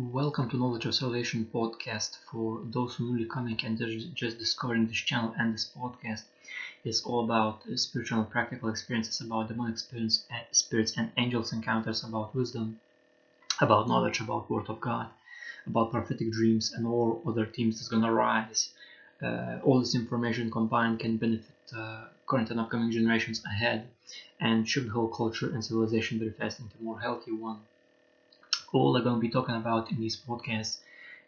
Welcome to Knowledge of Salvation podcast for those who are newly coming and just, discovering this channel and this podcast is all about spiritual and practical experiences, about demonic experience, eh, spirits and angels encounters, about wisdom, about knowledge, about Word of God, about prophetic dreams and all other themes that's gonna rise. Uh, all this information combined can benefit uh, current and upcoming generations ahead and should the whole culture and civilization manifest into a more healthy one all I'm going to be talking about in this podcast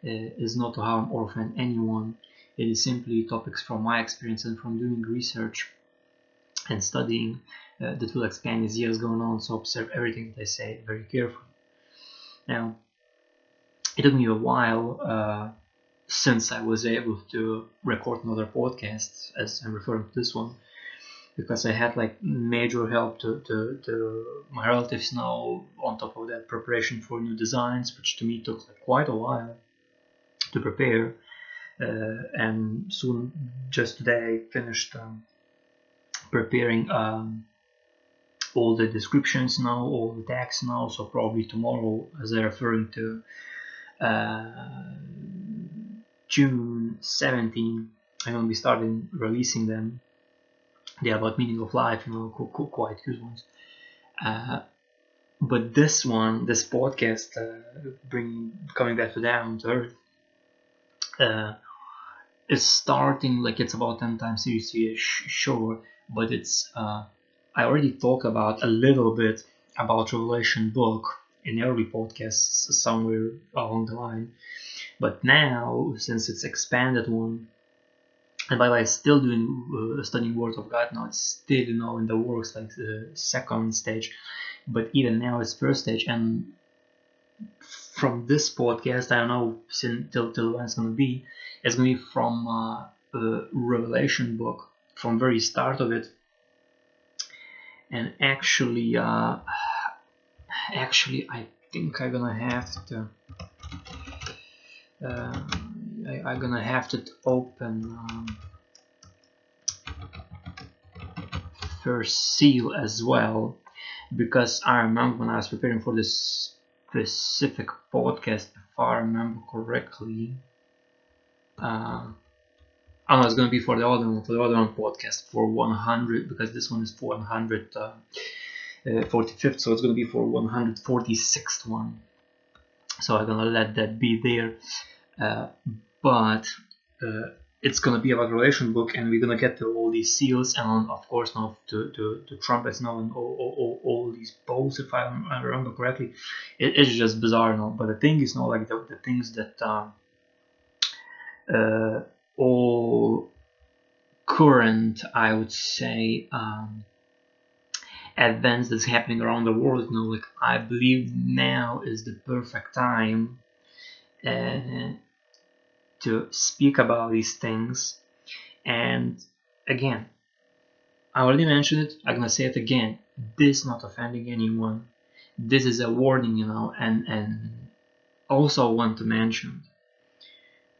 uh, is not to harm or offend anyone. It is simply topics from my experience and from doing research and studying uh, that will expand as years going on. So observe everything that I say very carefully. Now, it took me a while uh, since I was able to record another podcast, as I'm referring to this one, because I had like major help to, to, to my relatives now on top of that preparation for new designs which to me took like quite a while to prepare. Uh, and soon just today I finished um, preparing um, all the descriptions now all the tags now. So probably tomorrow as I'm referring to uh, June 17 I'm to be starting releasing them they about meaning of life, you know, quite good ones. Uh, but this one, this podcast, uh, bring coming back to down to earth, uh, is starting like it's about ten times series, sure, but it's uh, I already talked about a little bit about Revelation book in early podcasts somewhere along the line, but now since it's expanded one and by the way, still doing uh, studying Word of God now. It's still you know in the works like the second stage, but even now it's first stage. And from this podcast, I don't know till till when it's gonna be. It's gonna be from uh, Revelation book, from very start of it. And actually, uh, actually, I think I'm gonna have to. Uh, I, am gonna have to open um, first seal as well because I remember when I was preparing for this specific podcast, if I remember correctly, uh, I know it's gonna be for the other one, for the other one podcast for 100 because this one is for 145th, uh, uh, so it's gonna be for 146th one. So I'm gonna let that be there. Uh, but uh, it's gonna be about Revelation book, and we're gonna get to all these seals, and of course now to, to, to trumpets now, and all, all, all, all these bowls, if I remember correctly. It, it's just bizarre now. But the thing is now like the, the things that um, uh, all current, I would say. Um, events that's happening around the world know like i believe now is the perfect time uh, to speak about these things. And again, I already mentioned it, I'm gonna say it again. This not offending anyone. This is a warning, you know, and and also want to mention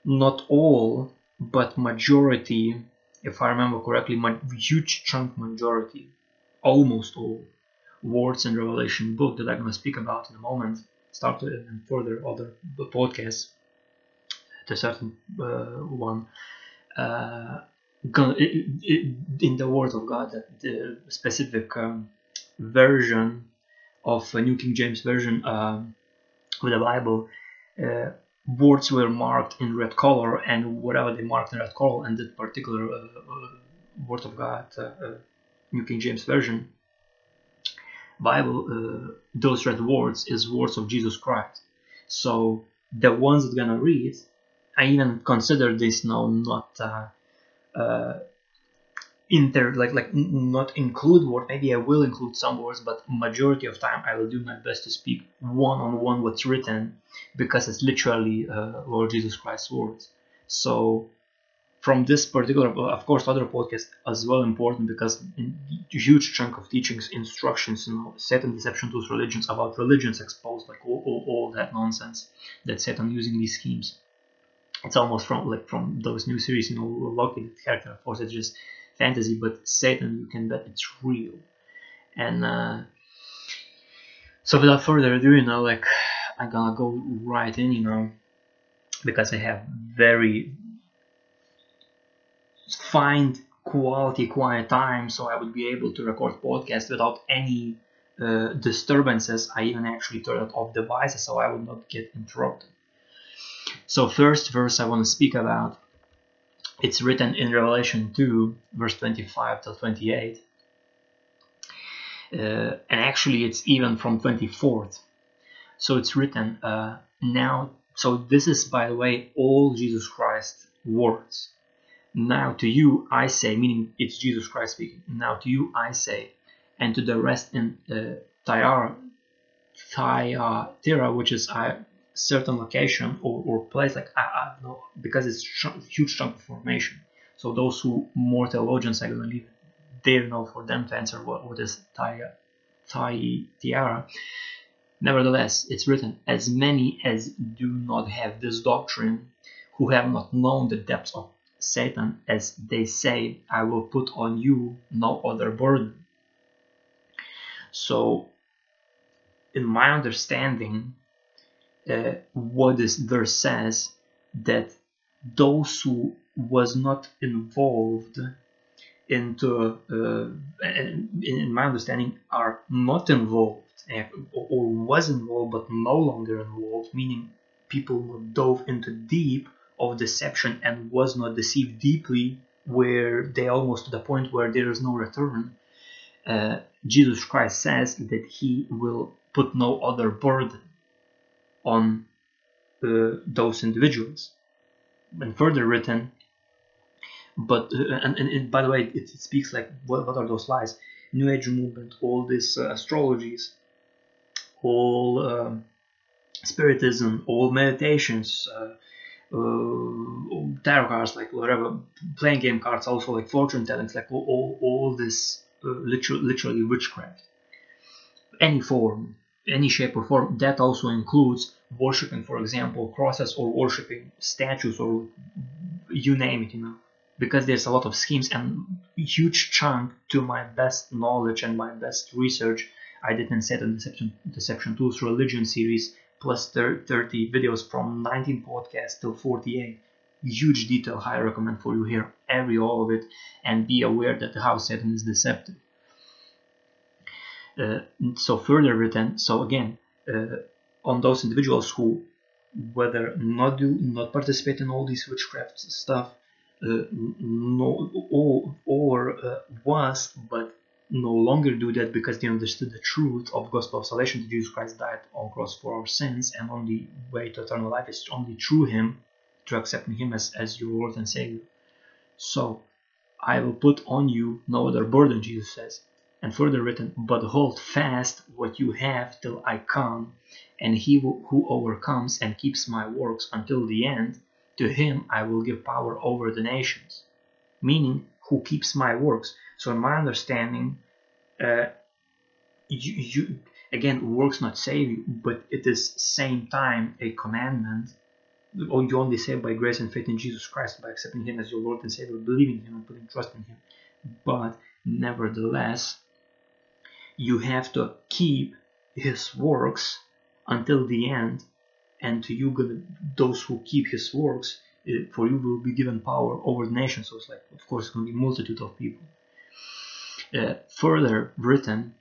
not all, but majority, if I remember correctly, my huge chunk majority, almost all words in Revelation book that I'm gonna speak about in a moment, start and further other podcasts a certain uh, one uh, in the Word of God that the specific um, version of New King James Version uh, with the Bible, uh, words were marked in red color, and whatever they marked in red color, and that particular uh, uh, Word of God, New King James Version Bible, those red words is words of Jesus Christ. So the ones that gonna read I even consider this now not uh, uh, inter like like not include word. Maybe I will include some words, but majority of time I will do my best to speak one on one what's written because it's literally uh, Lord Jesus Christ's words. So from this particular, of course, other podcast as well important because huge chunk of teachings, instructions, you know, Satan deception tools, religions about religions exposed, like all, all, all that nonsense that Satan using these schemes it's almost from like from those new series, you know, Loki, the character. Of course, it's just fantasy, but Satan, you can bet it's real. And uh, so, without further ado, you know, like I'm gonna go right in, you know, because I have very fine quality quiet time, so I would be able to record podcast without any uh, disturbances. I even actually turned off devices so I would not get interrupted. So first verse I want to speak about, it's written in Revelation 2, verse 25 to 28. Uh, and actually it's even from 24th. So it's written uh, now. So this is, by the way, all Jesus Christ words. Now to you I say, meaning it's Jesus Christ speaking. Now to you I say, and to the rest in uh, Thyatira, which is a certain location or, or place, like I, I don't know, because it's huge chunk of formation. So those who more theologians are to leave there know for them to answer what, what is Thyatira. Nevertheless, it's written, As many as do not have this doctrine, who have not known the depths of Satan, as they say, I will put on you no other burden. So, in my understanding, uh, what this verse says that those who was not involved into uh, in my understanding are not involved or was involved but no longer involved meaning people who dove into deep of deception and was not deceived deeply where they almost to the point where there is no return. Uh, jesus christ says that he will put no other burden on uh, those individuals and further written. But uh, and, and, by the way it, it speaks like what, what, are those lies? New age movement all these uh, astrologies all um, spiritism all meditations uh, uh, tarot cards like whatever playing game cards also like fortune tellings like all, all, all this uh, literally, literally witchcraft. Any form any shape or form that also includes worshiping for example crosses or worshiping statues or you name it you know. Because there's a lot of schemes and huge chunk to my best knowledge and my best research I did in Satan Deception, Deception Tools religion series plus 30 videos from 19 podcasts till 48 huge detail I recommend for you here every all of it and be aware that the house Satan is deceptive so further written so again uh, on those individuals who whether not do not participate in all these witchcraft stuff uh, no, or, or uh, was but no longer do that because they understood the truth of gospel of salvation that Jesus Christ died on cross for our sins and only way to eternal life is only through him to accepting him as, as your Lord and Savior. So I will put on you no other burden, Jesus says. And further written, but hold fast what you have till I come, and he who overcomes and keeps my works until the end, to him I will give power over the nations, meaning who keeps my works. So in my understanding, uh, you, you again works not save you, but it is same time a commandment. Or you only saved by grace and faith in Jesus Christ by accepting Him as your Lord and Savior, believing in Him and putting trust in Him. But nevertheless, you have to keep His works until the end and to you those who keep his works uh, for you will be given power over the nation. So it's like of course it's going to be multitude of people. Uh, further written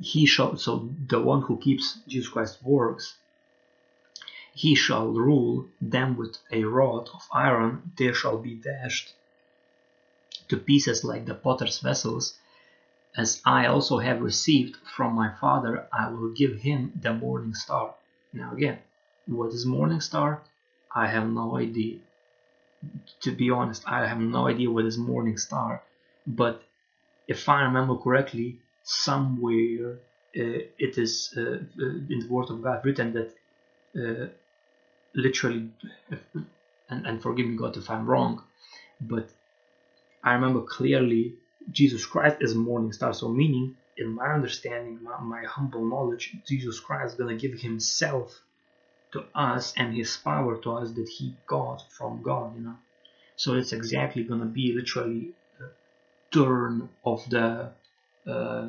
he shall so the one who keeps jesus christ's works he shall rule them with a rod of iron. They shall be dashed to pieces like the potter's vessels as i also have received from my father i will give him the morning star now again what is Morning Star? I have no idea. To be honest, I have no idea what is Morning Star. But if I remember correctly, somewhere uh, it is uh, uh in the Word of God written that uh, literally, and, and forgive me God if I'm wrong, but I remember clearly Jesus Christ is morning star. So meaning, in my understanding, my, my humble knowledge, Jesus Christ is gonna give Himself to us and his power to us that he got from God, you know. So it's exactly gonna be literally a turn of the uh,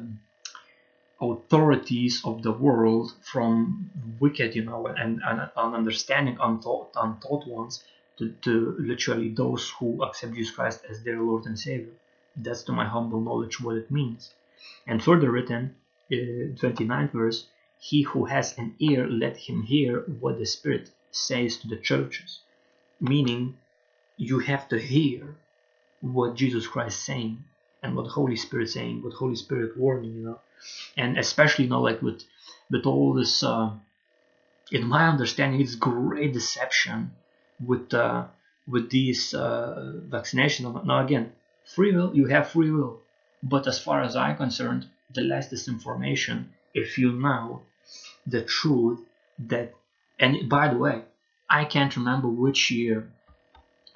authorities of the world from wicked, you know, and, and understanding untaught, untaught ones to, to literally those who accept Jesus Christ as their Lord and Savior. That's to my humble knowledge what it means. And further written, uh, 29th verse, he who has an ear, let him hear what the Spirit says to the churches. Meaning, you have to hear what Jesus Christ is saying and what the Holy Spirit saying, what Holy Spirit warning, you know. And especially, you know, like with with all this, uh, in my understanding, it's great deception with uh, with these uh, vaccinations. Now again, free will, you have free will, but as far as I'm concerned, the less disinformation if you know the truth that. And by the way, I can't remember which year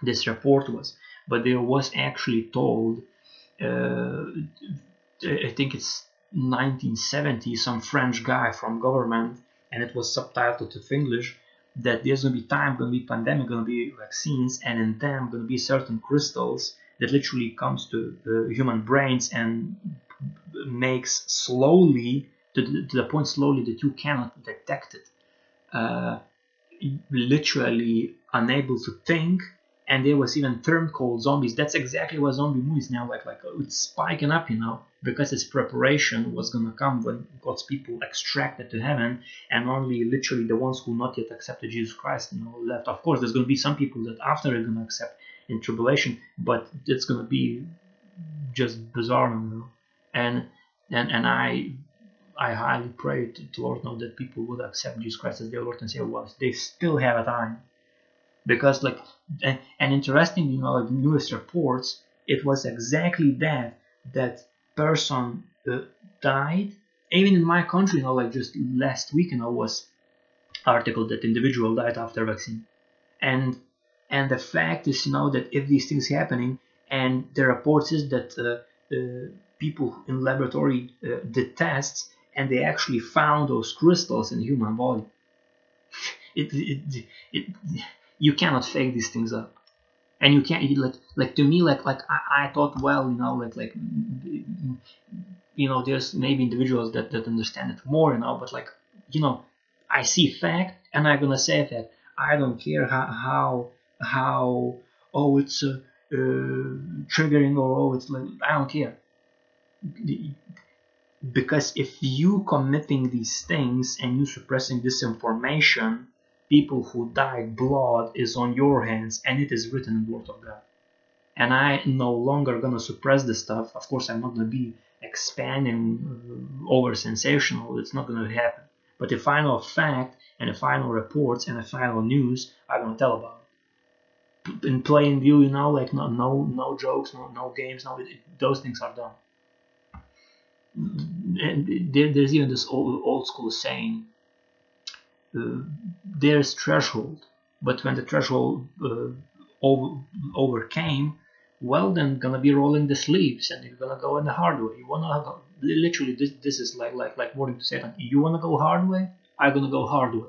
this report was, but there was actually told. Uh, I think it's 1970. Some French guy from government, and it was subtitled to English that there's gonna be time, gonna be pandemic, gonna be vaccines, and in them gonna be certain crystals that literally comes to the human brains and makes slowly to the, to the point slowly that you cannot detect it. Uh, literally unable to think and there was even term called zombies. That's exactly what zombie movies now like. Like it's spiking up, you know, because its preparation was gonna come when God's people extracted to heaven, and only literally the ones who not yet accepted Jesus Christ, you know, left. Of course, there's gonna be some people that after are gonna accept in tribulation, but it's gonna be just bizarre. And and and I I highly pray to, to Lord know that people would accept Jesus Christ as their Lord and say, once they still have a time. Because like and, and interestingly you know like newest reports it was exactly that that person uh, died. Even in my country you know like just last week you know was article that individual died after vaccine. And and the fact is know that if these things happening and the reports is that uh, uh, people in laboratory uh, did tests and they actually found those crystals in human body. It, it, it, you cannot fake these things up. And you can't like like to me like like I, I thought well you know like like you know there's maybe individuals that, that understand it more you know but like you know I see fact and I'm gonna say that. I don't care how how how oh it's uh, uh, triggering or oh it's like I don't care because if you committing these things and you suppressing this information people who died, blood is on your hands, and it is written in the Word of God. And I no longer gonna suppress this stuff. Of course, I'm not gonna be expanding uh, over sensational. It's not gonna happen. But the final fact and the final reports and the final news, I'm gonna tell about it. In plain view, you know, like no no no jokes, no no games, no it, those things are done. And there, there's even this old, old school saying uh, there's threshold. But when the threshold uh, over, overcame well then gonna be rolling the sleeves and you're gonna go in the hard way. You wanna go, literally this, this is like like like warning to satan you wanna go hard way i'm gonna go hard way.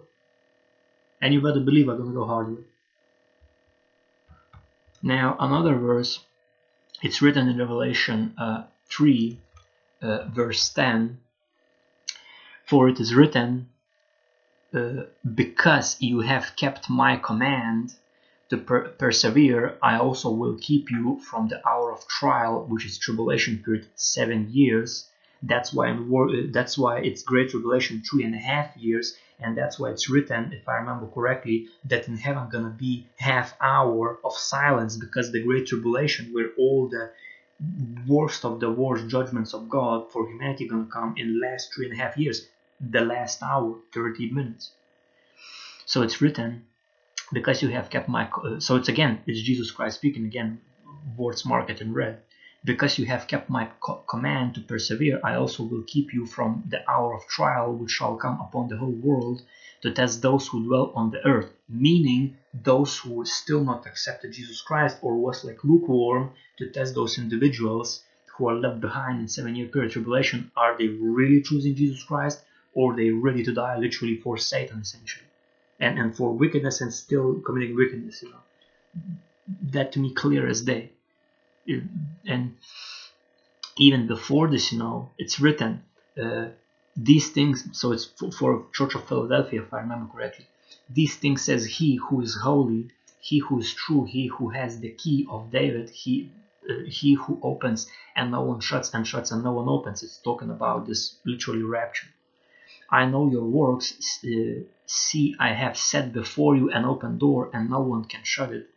And you better believe i'm gonna go hard way now another verse it's written in revelation uh, 3 uh, verse 10 for it is written uh, because you have kept my command to per persevere, I also will keep you from the hour of trial, which is tribulation period, seven years. That's why I'm uh, that's why it's great tribulation, three and a half years, and that's why it's written, if I remember correctly, that in heaven gonna be half hour of silence because the great tribulation, where all the worst of the worst judgments of God for humanity gonna come in last three and a half years the last hour, 30 minutes. So it's written, because you have kept my. So it's again, it's Jesus Christ speaking again, words marked in red. Because you have kept my co command to persevere, I also will keep you from the hour of trial which shall come upon the whole world to test those who dwell on the earth, meaning those who still not accepted Jesus Christ or was like lukewarm, to test those individuals who are left behind in seven year period tribulation. Are they really choosing Jesus Christ or they ready to die literally for Satan essentially, and and for wickedness and still committing wickedness. You know, that to me clear as day. And even before this, you know, it's written. Uh, these things so it's for, for church of philadelphia if i remember correctly these things says he who is holy he who is true he who has the key of david he uh, he who opens and no one shuts and shuts and no one opens it's talking about this literally rapture i know your works uh, see i have set before you an open door and no one can shut it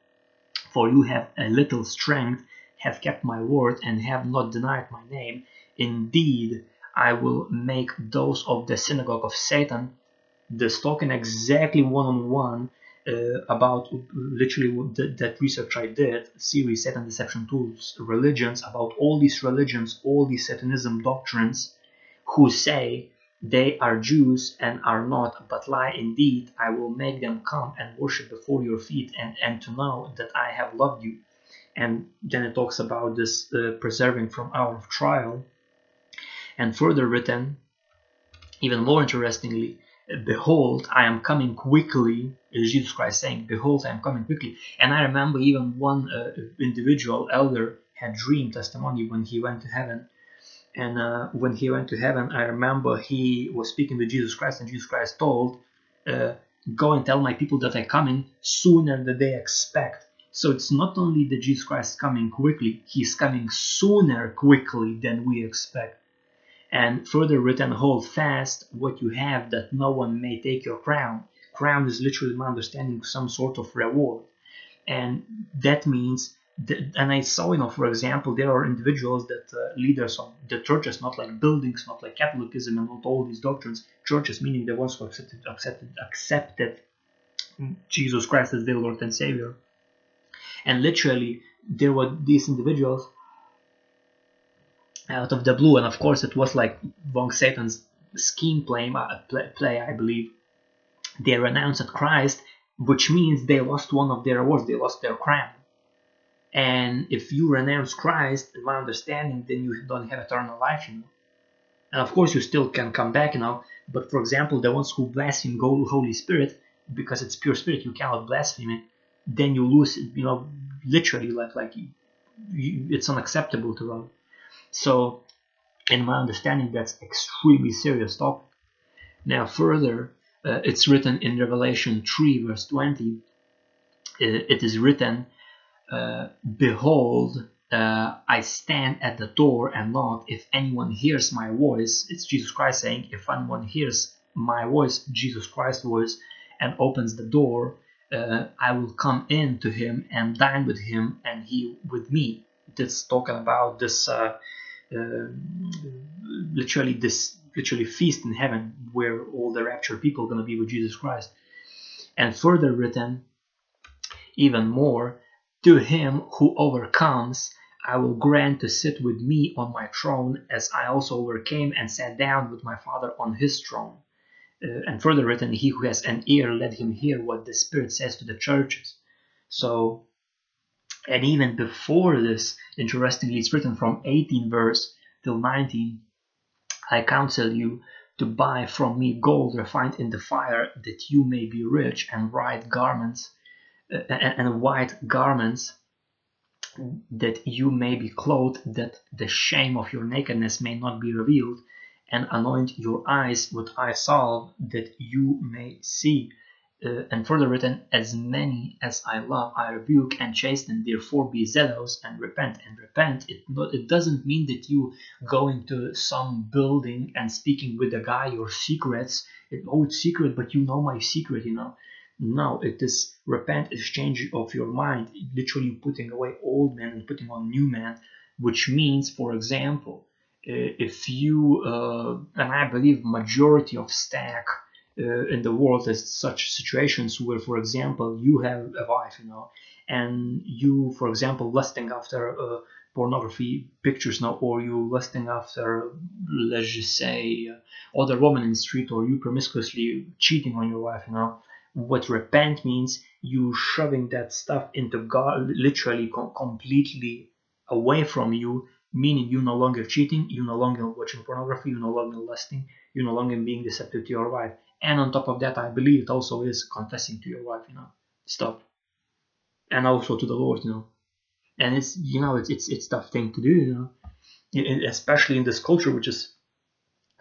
for you have a little strength have kept my word and have not denied my name indeed I will make those of the synagogue of Satan. This talking exactly one on one about literally that, that research I did, series Satan Deception Tools, religions, about all these religions, all these Satanism doctrines, who say they are Jews and are not, but lie indeed. I will make them come and worship before your feet and, and to know that I have loved you. And then it talks about this uh, preserving from hour of trial and further written, even more interestingly, Behold, I am coming quickly, Jesus Christ saying, Behold, I am coming quickly. And I remember even one uh, individual elder had dream testimony when he went to heaven. And uh, when he went to heaven, I remember he was speaking with Jesus Christ, and Jesus Christ told, uh, Go and tell my people that I'm coming sooner than they expect. So it's not only that Jesus Christ is coming quickly, he's coming sooner quickly than we expect. And further written hold fast what you have that no one may take your crown. Crown is literally my understanding some sort of reward. And that means that, and i saw you know for example there are individuals that uh, leaders of the churches not like buildings not like catholicism and not all these doctrines churches meaning the ones who accepted accepted accepted jesus christ as their lord and savior and literally there were these individuals out of the blue, and of course it was like Von Satan's scheme play, uh, play, play, I believe. They renounced Christ, which means they lost one of their awards, they lost their crown. And if you renounce Christ, in my understanding, then you don't have eternal life, you know. And of course, you still can come back, you know. But for example, the ones who blaspheme Holy Spirit, because it's pure spirit, you cannot blaspheme it. Then you lose, it. you know, literally, like like you, it's unacceptable to them. So, in my understanding, that's extremely serious topic. Now, further, uh, it's written in Revelation 3, verse 20. It is written, uh, Behold, uh, I stand at the door and knock. If anyone hears my voice, it's Jesus Christ saying, If anyone hears my voice, Jesus Christ's voice, and opens the door, uh, I will come in to him and dine with him and he with me. It's talking about this uh, uh, literally this literally feast in heaven where all the raptured people are going to be with Jesus Christ. And further written, even more, to him who overcomes, I will grant to sit with me on my throne, as I also overcame and sat down with my Father on his throne. Uh, and further written, he who has an ear, let him hear what the Spirit says to the churches. So and even before this, interestingly, it's written from 18 verse till 19. I counsel you to buy from me gold refined in the fire, that you may be rich, and white garments, uh, and, and white garments, that you may be clothed, that the shame of your nakedness may not be revealed, and anoint your eyes with eye salve, that you may see uh, and further written, As many as I love, I rebuke and chasten, therefore be zealous and repent. And repent, it, it doesn't mean that you go into some building and speaking with a guy your secrets. It, oh, it's secret, but you know my secret, you know. No, it is repent is of your mind, literally putting away old man and putting on new man, which means, for example, uh, if you, uh, and I believe majority of stack uh, in the world there's such situations where for example you have a wife you know and you for example lusting after pornography pictures now or you lusting after let's just say other woman in the street or you promiscuously cheating on your wife you know. What repent means you shoving that stuff into god literally com- completely away from you meaning you're no longer cheating you're no longer watching pornography you're no longer lusting you're no longer being deceptive to your wife. And on top of that i believe it also is confessing to your wife you know. Stop. And also to the lord you know. And it's you know it's it's it's tough thing to do you know. It, especially in this culture which is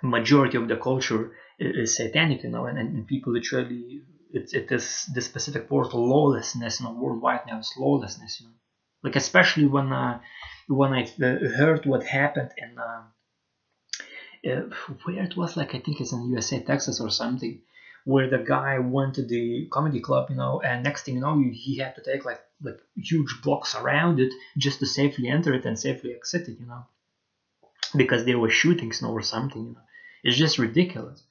majority of the culture is satanic, you know, and, and people literally it, it is the specific word lawlessness, you know, worldwide now is lawlessness, you know, like especially when uh, when I uh, heard what happened in uh, uh, where it was, like I think it's in USA, Texas or something, where the guy went to the comedy club, you know, and next thing you know, he had to take like like huge blocks around it just to safely enter it and safely exit it, you know, because there were shootings, or something, you know. It's just ridiculous.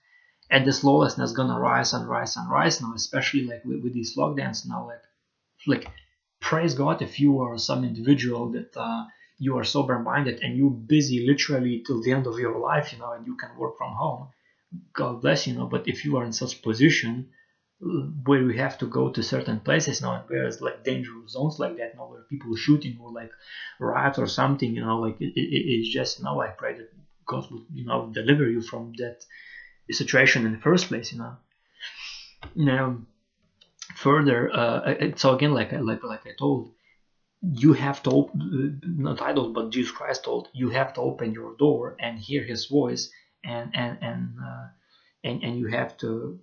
And this lawlessness gonna rise and rise and rise now, especially like with, with these lockdowns now. Like, like praise God if you are some individual that uh, you are sober minded and you're busy literally till the end of your life, you know, and you can work from home. God bless you know. But if you are in such position where you have to go to certain places now, and where it's like dangerous zones like that, you know, where people shooting or like riots or something, you know, like it, it, it's just, now I pray that God will, you know, deliver you from that situation in the first place, you know. Now, further, uh, so again, like i like like I told, you have to open, not I told, but Jesus Christ told you have to open your door and hear His voice, and and and uh, and and you have to.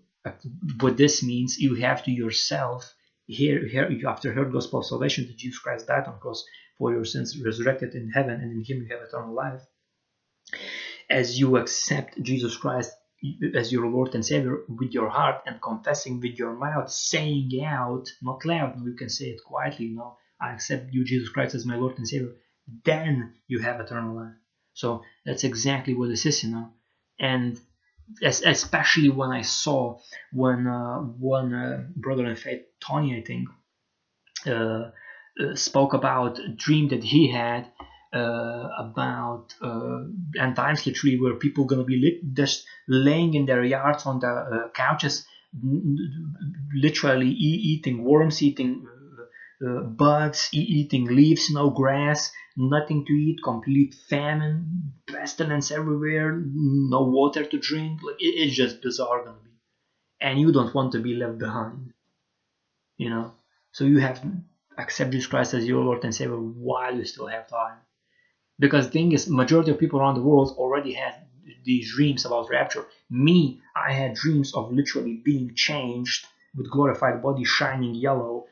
What this means, you have to yourself hear, hear you after heard gospel of salvation that Jesus Christ died on cross for your sins, resurrected in heaven, and in Him you have eternal life. As you accept Jesus Christ as your Lord and Savior with your heart and confessing with your mouth, saying out, not loud, you can say it quietly, you know, I accept you, Jesus Christ, as my Lord and Savior, then you have eternal life. So that's exactly what this is, you know. And especially when I saw when uh, one uh, brother in faith, Tony, I think, uh, uh spoke about a dream that he had uh, about uh, and times literally where people gonna be lit- just laying in their yards on the uh, couches, literally e- eating worms, eating uh, bugs, eating leaves, no grass, nothing to eat, complete famine, pestilence everywhere, no water to drink. Like it, it's just bizarre gonna be, and you don't want to be left behind, you know. So you have to accept Jesus Christ as your Lord and Savior while you still have time because the thing is majority of people around the world already had these dreams about rapture me i had dreams of literally being changed with glorified body shining yellow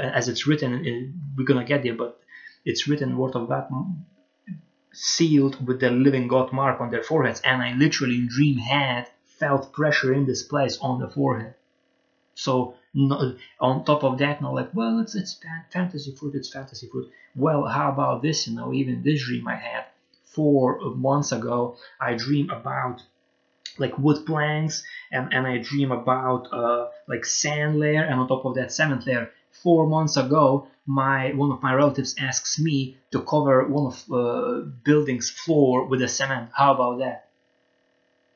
as it's written uh, we're gonna get there but it's written word of god sealed with the living god mark on their foreheads and i literally in dream had felt pressure in this place on the forehead so no, uh, on top of that, now like, well, it's it's fantasy food, it's fantasy food. Well, how about this? You know, even this dream I had four uh, months ago, I dream about like wood planks, and and I dream about uh like sand layer, and on top of that cement layer. Four months ago, my one of my relatives asks me to cover one of uh, building's floor with a cement. How about that?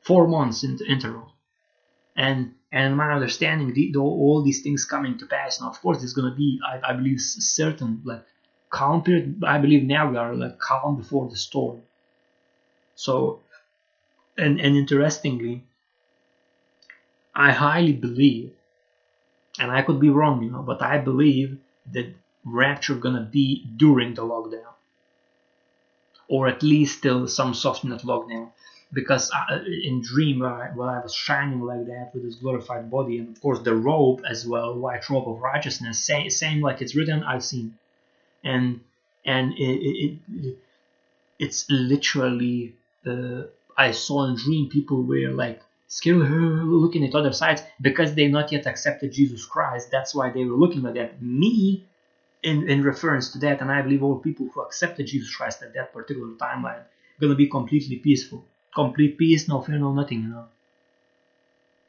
Four months in interval, and and my understanding the, the, all these things coming to pass now of course it's to be I, I believe certain like calm period i believe now we are like calm before the storm so and and interestingly i highly believe and i could be wrong you know but i believe that rapture gonna be during the lockdown. Or at least till some soft net lockdown. Because I, in dream while I, while I was shining like that with his glorified body and of course the robe as well white robe of righteousness same, same like it's written I've seen. And and it, it, it it's literally uh, I saw in dream people were like scared looking at other sides because they not yet accepted Jesus Christ that's why they were looking like that me in, in reference to that and I believe all people who accepted Jesus Christ at that particular timeline gonna be completely peaceful complete peace, no fear, no nothing, you know.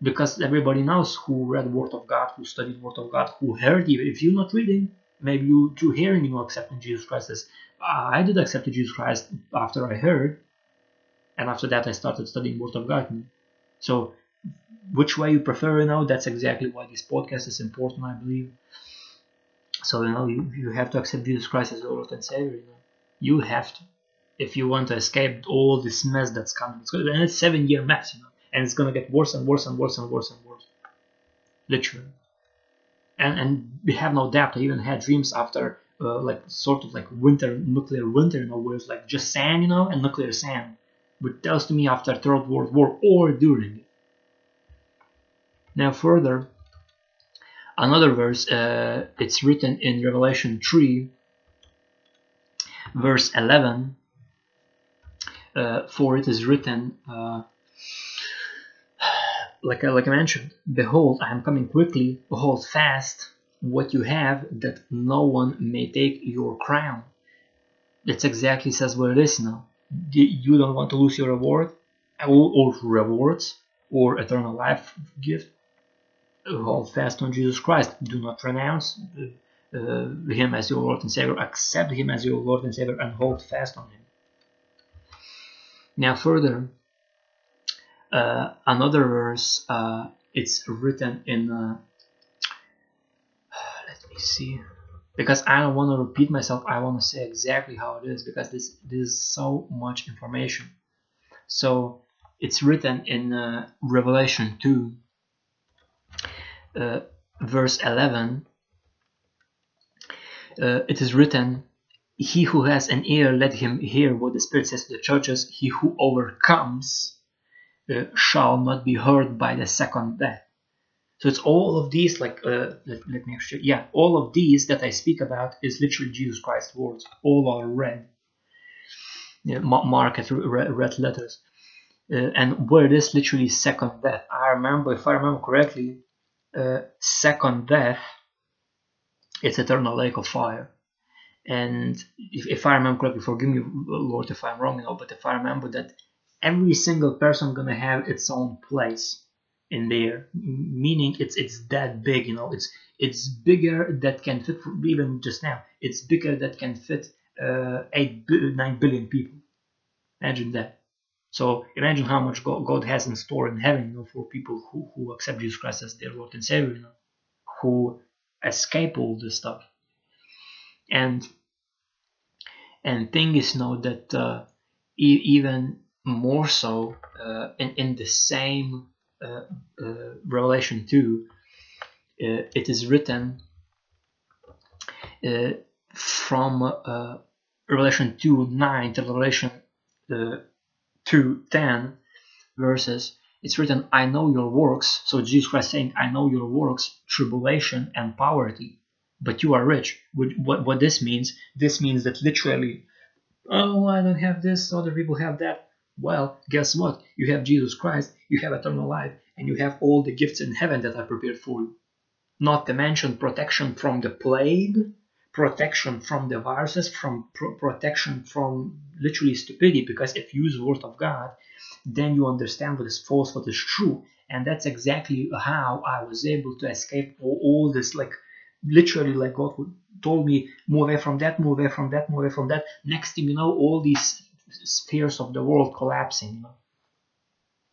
Because everybody knows who read Word of God, who studied Word of God, who heard even if you're not reading, maybe you through hearing you know, accepting Jesus Christ as ah, I did accept Jesus Christ after I heard, and after that I started studying Word of God. So which way you prefer, you know, that's exactly why this podcast is important, I believe. So you know, you, you have to accept Jesus Christ as Lord and Savior. You know, you have to if you want to escape all this mess that's coming. It's and it's seven year mess, you know, and it's gonna get worse and worse and worse and worse and worse, literally. And and we have no doubt. I even had dreams after uh, like sort of like winter nuclear winter, you know, where it's like just sand, you know, and nuclear sand. Which tells to me after Third World War or during. Now further, another verse, uh, it's written in Revelation 3, verse 11, uh, for it is written, uh, like, I, like I mentioned, Behold, I am coming quickly, hold fast what you have, that no one may take your crown. That exactly says what it is now. You don't want to lose your reward, or rewards, or eternal life gift. Hold fast on Jesus Christ. Do not renounce uh, uh, Him as your Lord and Savior. Accept Him as your Lord and Savior and hold fast on Him. Now, further, uh, another verse, uh, it's written in, uh, let me see, because I don't want to repeat myself, I want to say exactly how it is, because this, this is so much information. So, it's written in uh, Revelation 2, uh, verse 11. Uh, it is written, he who has an ear, let him hear what the Spirit says to the churches. He who overcomes uh, shall not be hurt by the second death. So it's all of these, like, uh, let, let, me actually, yeah, all of these that I speak about is literally Jesus Christ's words. All are red, yeah, marked red, red letters. Uh, and where is literally second death. I remember, if I remember correctly, uh, second death, it's eternal lake of fire. And if, if I remember correctly, forgive me, Lord, if I'm wrong, you know, but if I remember that every single person gonna have its own place in there, meaning it's it's that big, you know, it's it's bigger that can fit even just now. It's bigger that can fit uh, eight nine billion people. Imagine that. So imagine how much God has in store in heaven, you know, for people who, who accept Jesus Christ as their Lord and Savior, you know, who escape all this stuff. And and thing is now that uh, e even more so uh, in, in the same Revelation 2, uh, it is written uh, from Revelation 2 9 to Revelation 2 10 verses. It's written, I know your works. So Jesus Christ saying, I know your works, tribulation and poverty but you are rich. What, what this means, this means that literally, oh, I don't have this, other people have that. Well, guess what? You have Jesus Christ, you have eternal life, and you have all the gifts in heaven that are prepared for you. Not to mention protection from the plague, protection from the viruses, from pro protection from literally stupidity. Because if you use the word of God, then you understand what is false, what is true, and that's exactly how I was able to escape all, all this like literally like God told me move away from that, move away from that, move away from that. Next thing you know, all these spheres of the world collapsing.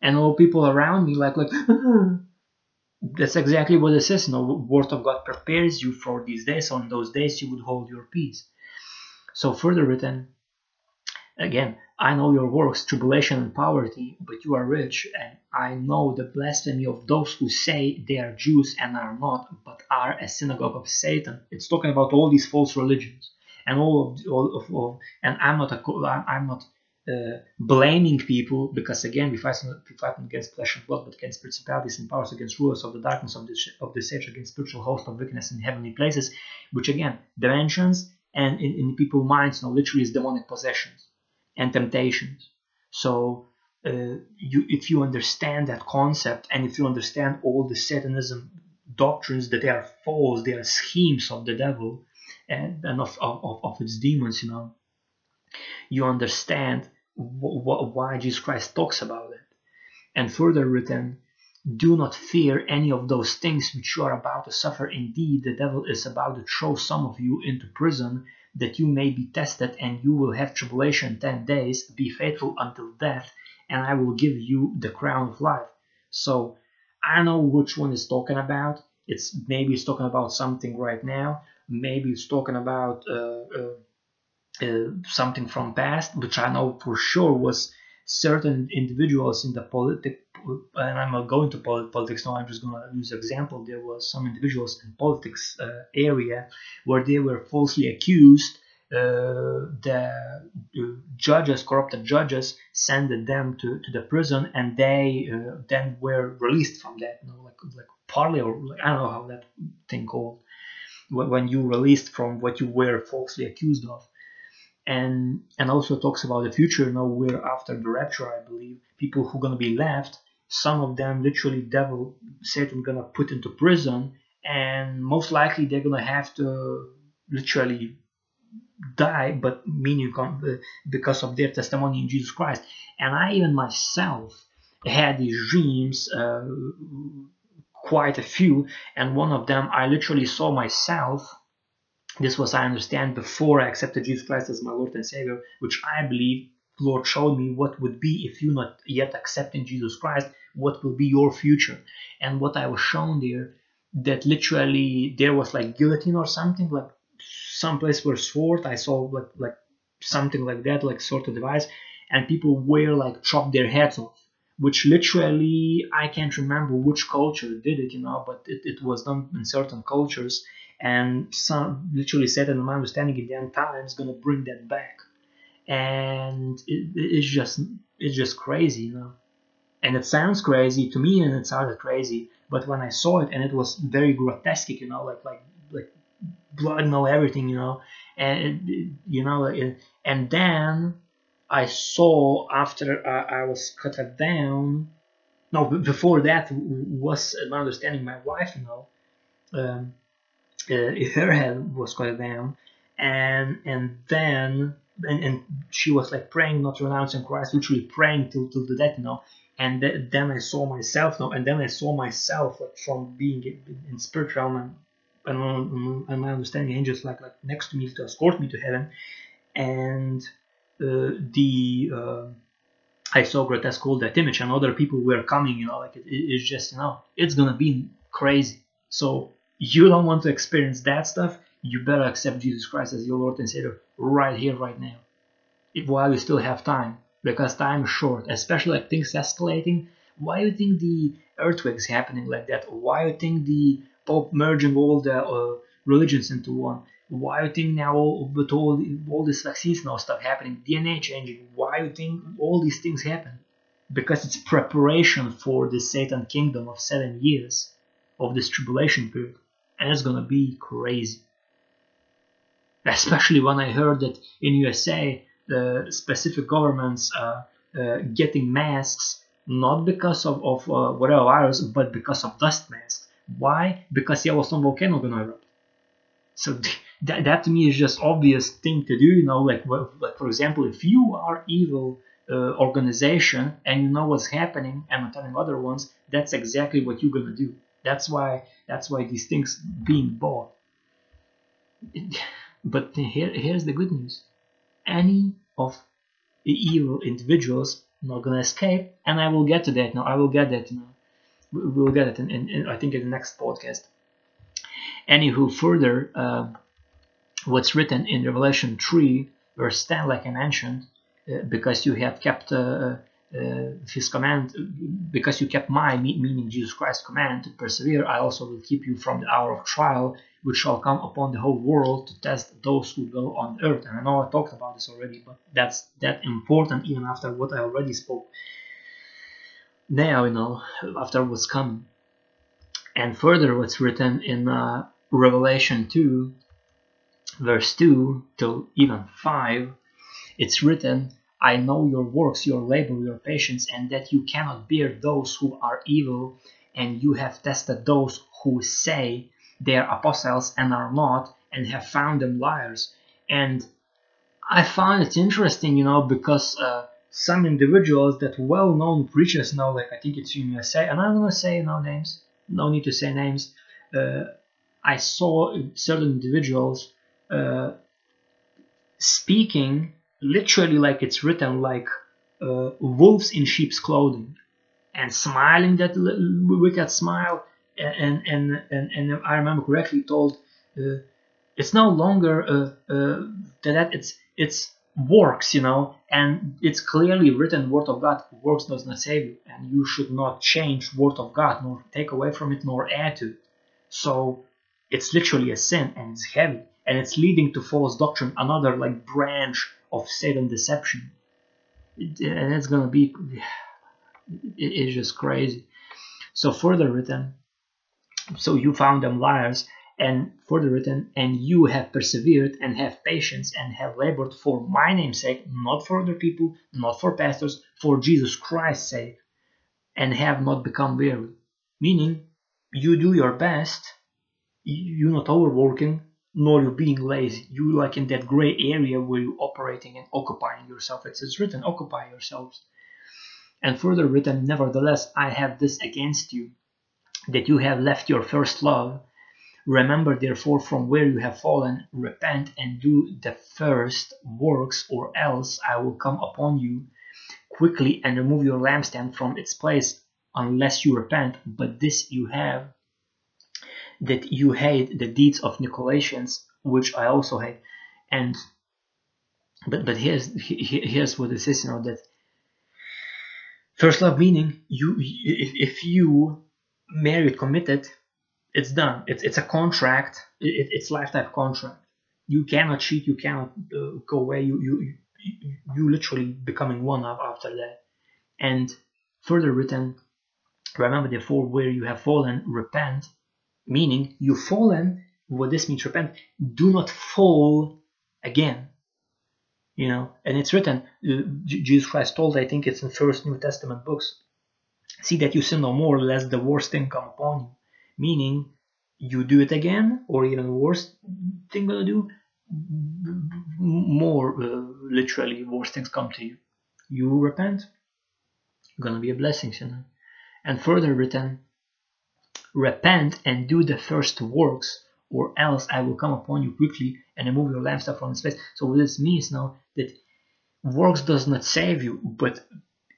And all people around me like like that's exactly what it says You know, Word of God prepares you for these days. On those days you would hold your peace. So further written, again, I know your works, tribulation and poverty, but you are rich, and I know the blasphemy of those who say they are Jews and are not, but are a synagogue of Satan. It's talking about all these false religions, and all of, all of, all, and I'm not a, I'm not uh, blaming people because again we fight, we fight against flesh and blood, but against principalities and powers, against rulers of the darkness of this of this age, against spiritual hosts of wickedness in heavenly places, which again dimensions and in, in people's minds, you literally is demonic possessions and temptations. So uh, you, if you understand that concept and if you understand all the Satanism doctrines that they are false, they are schemes of the devil and, and of, of, of its demons, you know, you understand why Jesus Christ talks about it. And further written, do not fear any of those things which you are about to suffer. Indeed, the devil is about to throw some of you into prison that you may be tested, and you will have tribulation ten days. Be faithful until death, and I will give you the crown of life. So I don't know which one is talking about. It's maybe it's talking about something right now. Maybe it's talking about uh, uh, uh, something from past, which I know for sure was certain individuals in the politic and I'm not going to politics now. I'm just going to use example. There was some individuals in politics uh, area where they were falsely accused uh, the judges, corrupted judges, sent them to, to the prison, and they uh, then were released from that. You know, like like partly, or like, I don't know how that thing called, when you released from what you were falsely accused of, and and also talks about the future. You know, where after the rapture, I believe people who are gonna be left, some of them literally devil Satan gonna put into prison, and most likely they're gonna have to literally die, but meaning because of their testimony in Jesus Christ. And I even myself had these dreams, uh, quite a few, and one of them I literally saw myself. This was, I understand, before I accepted Jesus Christ as my Lord and Savior, which I believe Lord showed me what would be if you not yet accepting Jesus Christ, what will be your future. And what I was shown there, that literally there was like guillotine or something, like someplace where sword I saw like like something like that, like sort of device, and people were like chop their heads off. Which literally I can't remember which culture did it, you know, but it, it was done in certain cultures, and some literally said, and my understanding in the end time is gonna bring that back, and it, it's just it's just crazy, you know, and it sounds crazy to me, and it sounded crazy, but when I saw it, and it was very grotesque, you know, like like like blood and all everything, you know, and you know, and then I saw after I, I was cut down. No, before that was my understanding. My wife, you know, um, uh, her head was cut down, and and then and, and she was like praying, not renouncing Christ, literally praying till till the death, you know. And th- then I saw myself, no, and then I saw myself like from being in, spirit realm and and, and my understanding angels like like next to me to escort me to heaven and the uh, I saw grotesque all that image and other people were coming you know like it, it's just you know it's gonna be crazy. So you don't want to experience that stuff you better accept Jesus Christ as your Lord and Savior right here right now. While you still have time because time is short especially like things escalating why you think the earthquakes happening like that? Why you think the Pope merging all the uh, religions into one. Why you think now with all all this vaccines now stuff happening, DNA changing? Why you think all these things happen? Because it's preparation for the Satan kingdom of seven years of this tribulation period, and it's gonna be crazy. Especially when I heard that in USA, the specific governments are uh, getting masks not because of, of uh, whatever virus, but because of dust masks why? Because Yellowstone volcano gonna erupt. So that, that to me is just obvious thing to do. You know, like like for example, if you are evil uh, organization and you know what's happening and are telling other ones, that's exactly what you're gonna do. That's why that's why these things being bought. But here here's the good news: any of the evil individuals not gonna escape, and I will get to that now. I will get that now we'll get it in, in, in, I think in the next podcast. Anywho, further, uh, what's written in Revelation 3, verse 10, like I mentioned, uh, because you have kept uh, uh his command, because you kept my, meaning Jesus Christ's command to persevere, I also will keep you from the hour of trial, which shall come upon the whole world to test those who go on earth. And I know I talked about this already, but that's that important even after what I already spoke now you know after what's coming and further what's written in uh, revelation 2 verse 2 till even 5 it's written i know your works your labor your patience and that you cannot bear those who are evil and you have tested those who say they are apostles and are not and have found them liars and i find it interesting you know because uh, some individuals that well-known preachers know, like I think it's in USA, and I'm gonna say no names, no need to say names. Uh, I saw certain individuals uh, speaking literally like it's written, like uh, wolves in sheep's clothing, and smiling that wicked smile, and and and and I remember correctly told uh, it's no longer uh, uh, that it's it's works, you know, and it's clearly written word of God. Works does not save you, and you should not change word of God, nor take away from it, nor add to it. So it's literally a sin, and it's heavy. And it's leading to false doctrine, another like branch of Satan deception. It, and it's gonna be, it, it's just crazy. So further written, so you found them liars, and further written, and you have persevered and have patience and have labored for my name's sake, not for other people, not for pastors, for Jesus Christ's sake, and have not become weary. Meaning, you do your best, you're not overworking, nor you being lazy. You like in that gray area where you're operating and occupying yourself. It's, it's written, occupy yourselves. And further written, nevertheless, I have this against you, that you have left your first love. Remember, therefore, from where you have fallen, repent and do the first works, or else I will come upon you quickly and remove your lampstand from its place, unless you repent. But this you have, that you hate the deeds of Nicolaitans, which I also hate. And but but here's here's what it says, you know, that first love meaning you if, if you married committed it's done. It's it's a contract. It, it's lifetime contract. You cannot cheat. You cannot uh, go away. You, you you literally becoming one up after that. And further written remember therefore where you have fallen repent meaning you've fallen what this means repent. Do not fall again. You know and it's written uh, jesus christ told i think it's in first new testament books see that you sin no more lest the worst thing come upon you. Meaning you do it again or even worse thing gonna do more uh, literally worse things come to you. You repent gonna be a blessing you know and further written repent and do the first works or else I will come upon you quickly and remove your lampstand from its place. So what this means now that works does not save you, but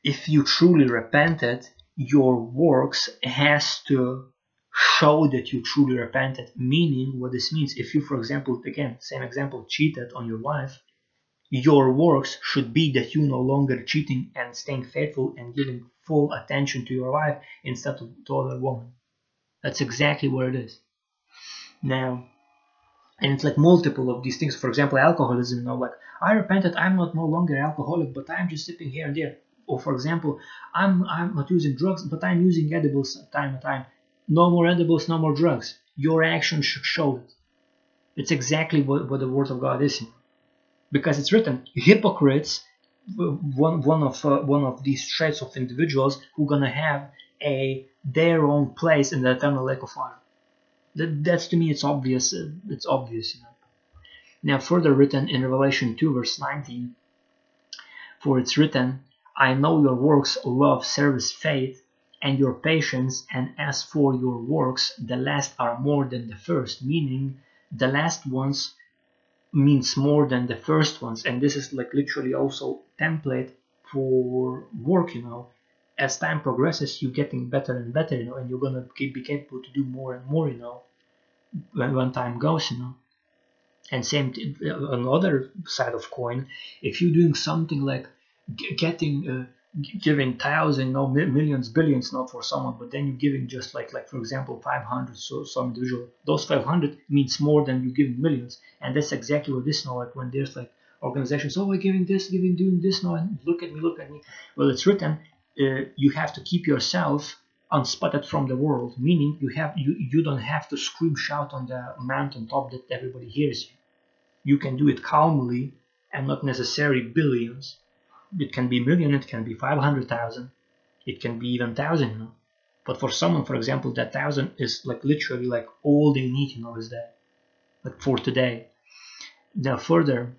if you truly repented, your works has to show that you truly repented. Meaning, what this means, if you, for example, again, same example, cheated on your wife, your works should be that you no longer cheating and staying faithful and giving full attention to your wife instead of to other woman. That's exactly what it is. Now, and it's like multiple of these things. For example, alcoholism. You know, like I repented, I'm not no longer alcoholic, but I'm just sipping here and there or for example, I'm I'm not using drugs, but I'm using edibles time to time. No more edibles, no more drugs. Your action should show it. It's exactly what, what the word of God is, because it's written. Hypocrites, one one of uh, one of these traits of individuals who gonna have a their own place in the eternal lake of fire. That, that's to me, it's obvious. Uh, it's obvious, you know. Now, further written in Revelation 2, verse 19, for it's written, I know your works, love, service, faith, and your patience, and as for your works, the last are more than the first, meaning the last ones means more than the first ones, and this is like literally also template for work, you know. As time progresses, you're getting better and better, you know, and you're gonna keep, be capable to do more and more, you know, when, when time goes, you know. And same on the other side of coin, if you're doing something like getting uh, giving thousand no millions billions not for someone but then you're giving just like like for example 500 so some individual those 500 means more than you're giving millions and that's exactly what this now like when there's like organizations oh we're giving this giving doing this now and look at me look at me well it's written uh, you have to keep yourself unspotted from the world meaning you have you you don't have to scream shout on the mountain top that everybody hears you you can do it calmly and not necessarily billions it can be million, it can be 500,000, it can be even 1,000, you know. But for someone, for example, that 1,000 is like literally like all they need, you know, is that. Like for today. Now further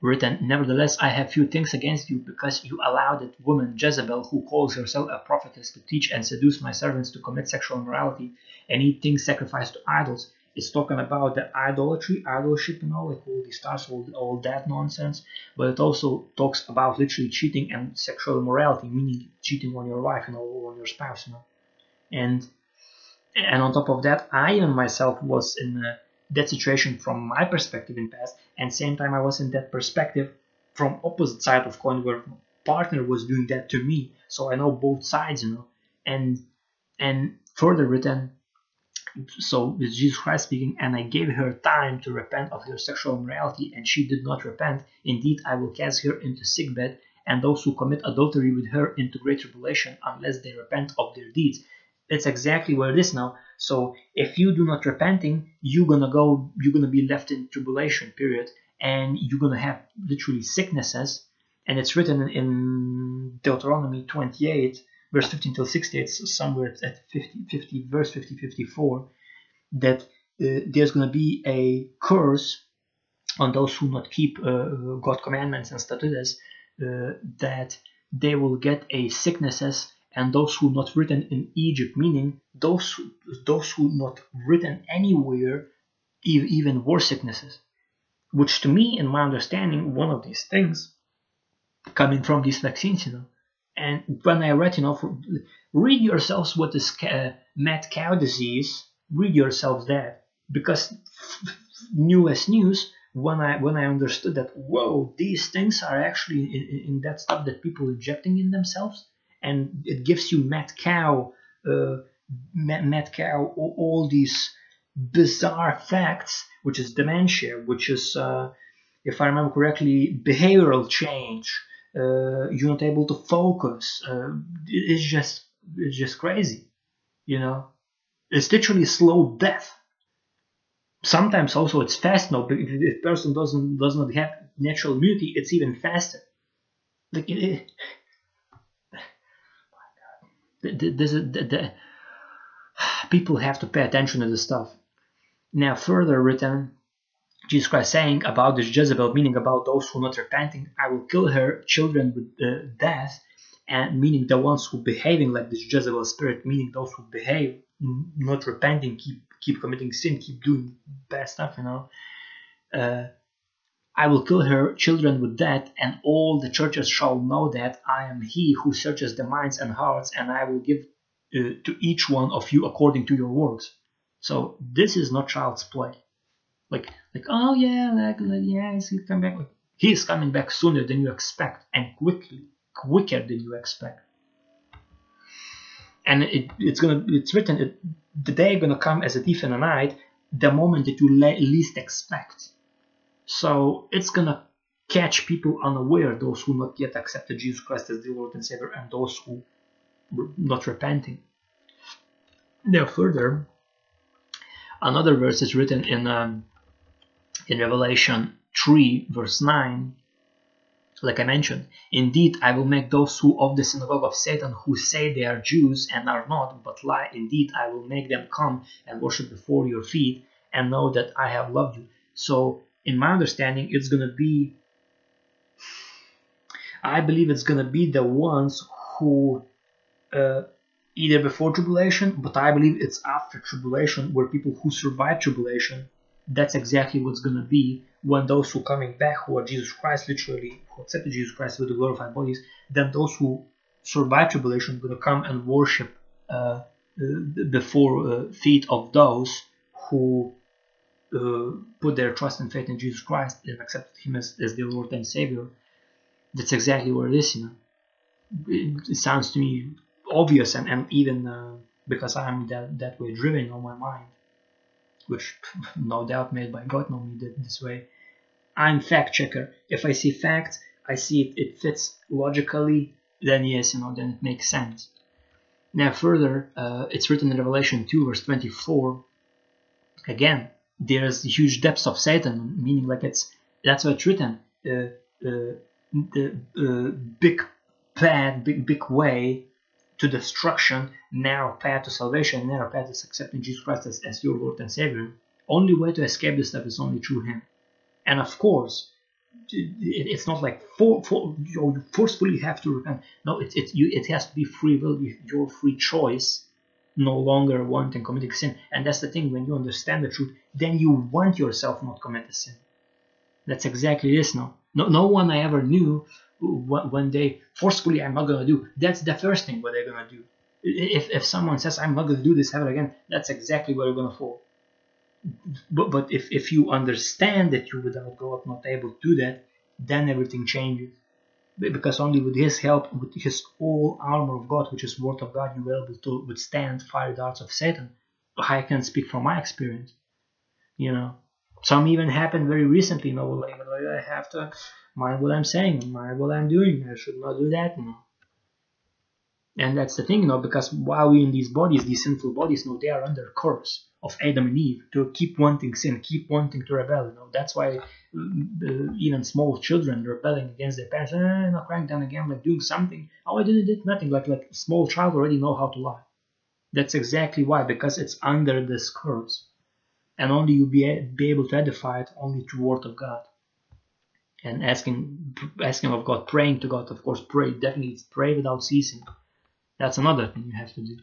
written, Nevertheless, I have few things against you because you allowed that woman Jezebel, who calls herself a prophetess, to teach and seduce my servants to commit sexual immorality and eat things sacrificed to idols it's talking about the idolatry, idolship, you know, like all these stars, all, all that nonsense. But it also talks about literally cheating and sexual immorality, meaning cheating on your wife, you know, or on your spouse, you know. And and on top of that, I even myself was in uh, that situation from my perspective in past, and same time I was in that perspective from opposite side of coin where partner was doing that to me. So I know both sides, you know. And and further written so with Jesus Christ speaking, and I gave her time to repent of her sexual immorality, and she did not repent. Indeed, I will cast her into sickbed, and those who commit adultery with her into great tribulation, unless they repent of their deeds. That's exactly where it is now. So if you do not repenting, you're gonna go, you're gonna be left in tribulation period, and you're gonna have literally sicknesses. And it's written in Deuteronomy 28 verse 15 till 60, it's somewhere at 50, 50 verse 50, 54, that uh, there's to be a curse on those who not keep uh, God commandments and statutes, uh, that they will get a sicknesses and those who not written in Egypt, meaning those those who not written anywhere, even worse sicknesses. Which to me, in my understanding, one of these things coming from these vaccines, you know, and when I read, you know, for, read yourselves what is uh, mad cow disease. Read yourselves that because newest news when I when I understood that whoa these things are actually in, in that stuff that people injecting in themselves and it gives you mad cow uh, mad, cow all, these bizarre facts which is dementia which is uh, if I remember correctly behavioral change uh, you're not able to focus. Uh, it's just it's just crazy, you know. It's literally slow death. Sometimes also it's fast now. If person doesn't does not have natural immunity, it's even faster. Like it this is the, the, people have to pay attention to this stuff. Now, further written Jesus Christ saying about this Jezebel, meaning about those who are not repenting, I will kill her children with uh, death, and meaning the ones who behaving like this Jezebel spirit, meaning those who behave not repenting, keep keep committing sin, keep doing bad stuff, you know. Uh, I will kill her children with death, and all the churches shall know that I am He who searches the minds and hearts, and I will give uh, to each one of you according to your works. So this is not child's play. Like, like, oh yeah, like, like yeah, he's coming back. Like, he's coming back sooner than you expect and quickly, quicker than you expect. And it, it's gonna, it's written, it, the day gonna come as a thief in the night, the moment that you le- least expect. So it's gonna catch people unaware, those who not yet accepted Jesus Christ as the Lord and Savior, and those who were not repenting. Now, further, another verse is written in um, in Revelation 3, verse 9, like I mentioned, indeed I will make those who of the synagogue of Satan who say they are Jews and are not, but lie, indeed I will make them come and worship before your feet and know that I have loved you. So, in my understanding, it's gonna be, I believe it's gonna be the ones who uh, either before tribulation, but I believe it's after tribulation, where people who survive tribulation that's exactly what's to be when those who coming back who are Jesus Christ literally who accepted Jesus Christ with the glorified bodies then those who survive tribulation to come and worship uh, before uh, feet of those who uh, put their trust and faith in Jesus Christ and accepted him as, as their Lord and Savior that's exactly where it is you know it, it sounds to me obvious and, and even uh, because I'm that, that way driven on my mind which no doubt made by God know me this way. I'm fact checker. If I see facts, I see it, it fits logically, then yes, you know, then it makes sense. Now further, uh, it's written in Revelation 2 verse 24. Again, there's huge depths of Satan, meaning like it's that's what it's written. Uh, uh, the uh, big path, big big way to destruction, narrow path to salvation, narrow path is accepting Jesus Christ as, as your Lord and Savior. Only way to escape this stuff is only through Him. And of course, it's not like for, for you forcefully have to repent. No, it, it, you, it has to be free will, your free choice, no longer wanting committing sin. And that's the thing, when you understand the truth, then you want yourself not commit the sin. That's exactly this now. No, no one I ever knew when they forcefully I'm not gonna do. That's the first thing what they're gonna do. If, if someone says I'm not gonna do this ever again, that's exactly where you're gonna fall. But but if, if you understand that you without God not able to do that, then everything changes. Because only with His help, with His whole armor of God, which is Word of God, you will able to withstand fire darts of Satan. I can speak from my experience. You know, some even happened very recently. You know, like, I have to mind what I'm saying, mind what I'm doing. I should not do that. You know. And that's the thing, you know, because while we're in these bodies, these sinful bodies, you know, they are under curse of Adam and Eve to keep wanting sin, keep wanting to rebel. You know, that's why uh, even small children rebelling against their parents, eh, not crying down again, like doing something. Oh, I didn't do nothing. Like like small child already know how to lie. That's exactly why, because it's under this curse, and only you be be able to edify it only through word of God. And asking asking of God, praying to God, of course, pray definitely pray without ceasing that's another thing you have to do.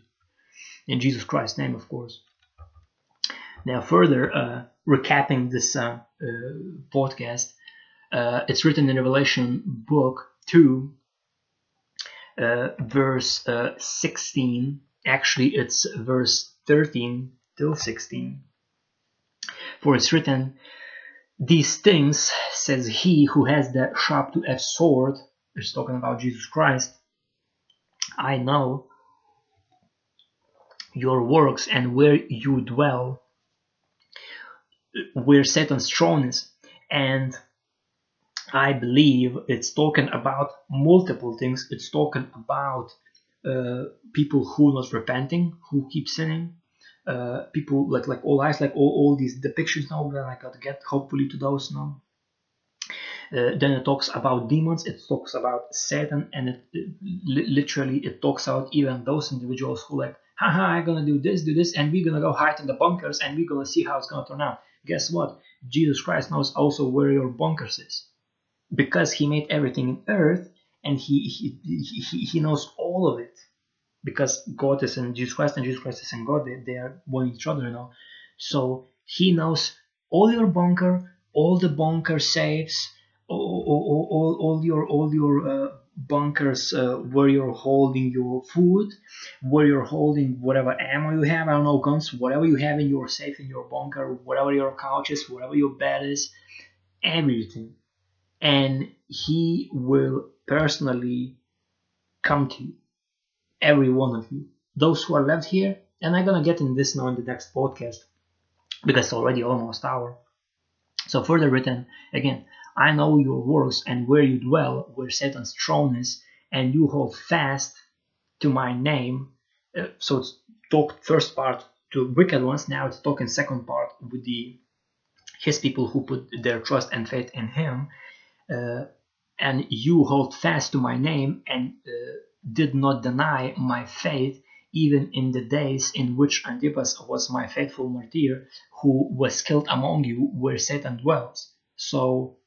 In Jesus Christ's name, of course. Now, further uh, recapping this uh, uh, podcast, uh, it's written in Revelation book 2, uh, verse uh, 16. Actually, it's verse 13 till 16. For it's written, These things, says he who has the sharp two edged sword, is talking about Jesus Christ, I know your works and where you dwell, where Satan's throne is. And I believe it's talking about multiple things. It's talking about uh, people who not repenting, who keep sinning, uh, people like like all eyes, like all, all these depictions now. That I gotta get hopefully to those now. Uh, then it talks about demons, it talks about Satan, and it, it literally it talks about even those individuals who like, haha, I'm gonna do this, do this, and we're gonna go hide in the bunkers, and we're gonna see how it's gonna turn out. Guess what? Jesus Christ knows also where your bunkers is, because He made everything in earth, and He He He, he knows all of it, because God is in Jesus Christ, and Jesus Christ is in God. They, they are one each other, you know. So He knows all your bunker, all the bunker safes all, all, all your all your uh, bunkers uh, where you're holding your food, where you're holding whatever ammo you have, I don't know, guns, whatever you have in your safe, in your bunker, whatever your couch is, whatever your bed is, everything. And he will personally come to you, every one of you. Those who are left here, and I'm gonna get in this now in the next podcast because it's already almost hour. So further written again, I know your works and where you dwell, where Satan's throne is, and you hold fast to my name. Uh, so it's talk first part to wicked ones. Now it's talking second part with the his people who put their trust and faith in him. Uh, and you hold fast to my name and uh, did not deny my faith even in the days in which Antipas was my faithful martyr, who was killed among you where Satan dwells. So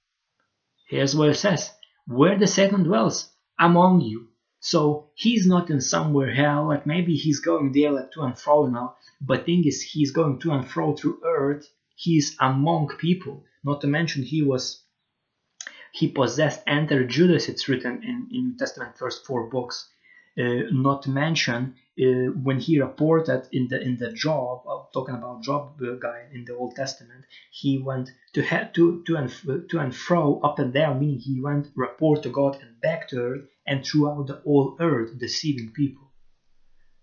Here's what it says Where the Satan dwells, among you. So he's not in somewhere hell, like maybe he's going there like to and fro now, but thing is he's going to and fro through earth, he's among people. Not to mention he was he possessed enter Judas, it's written in, in New Testament first four books. Uh, not to mention uh, when he reported in the in the Job, uh, talking about Job guy in the Old Testament, he went to head to to and to and fro up and down, meaning he went report to God and back to earth and throughout the whole earth, deceiving people.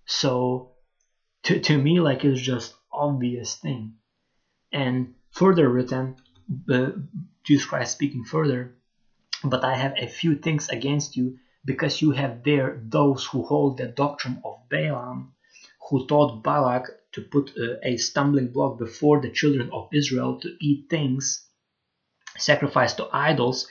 So to, to me, like it's just obvious thing. And further written, uh, Jesus Christ speaking further, but I have a few things against you because you have there those who hold the doctrine of Balaam, who taught Balak to put uh, a stumbling block before the children of Israel to eat things sacrificed to idols.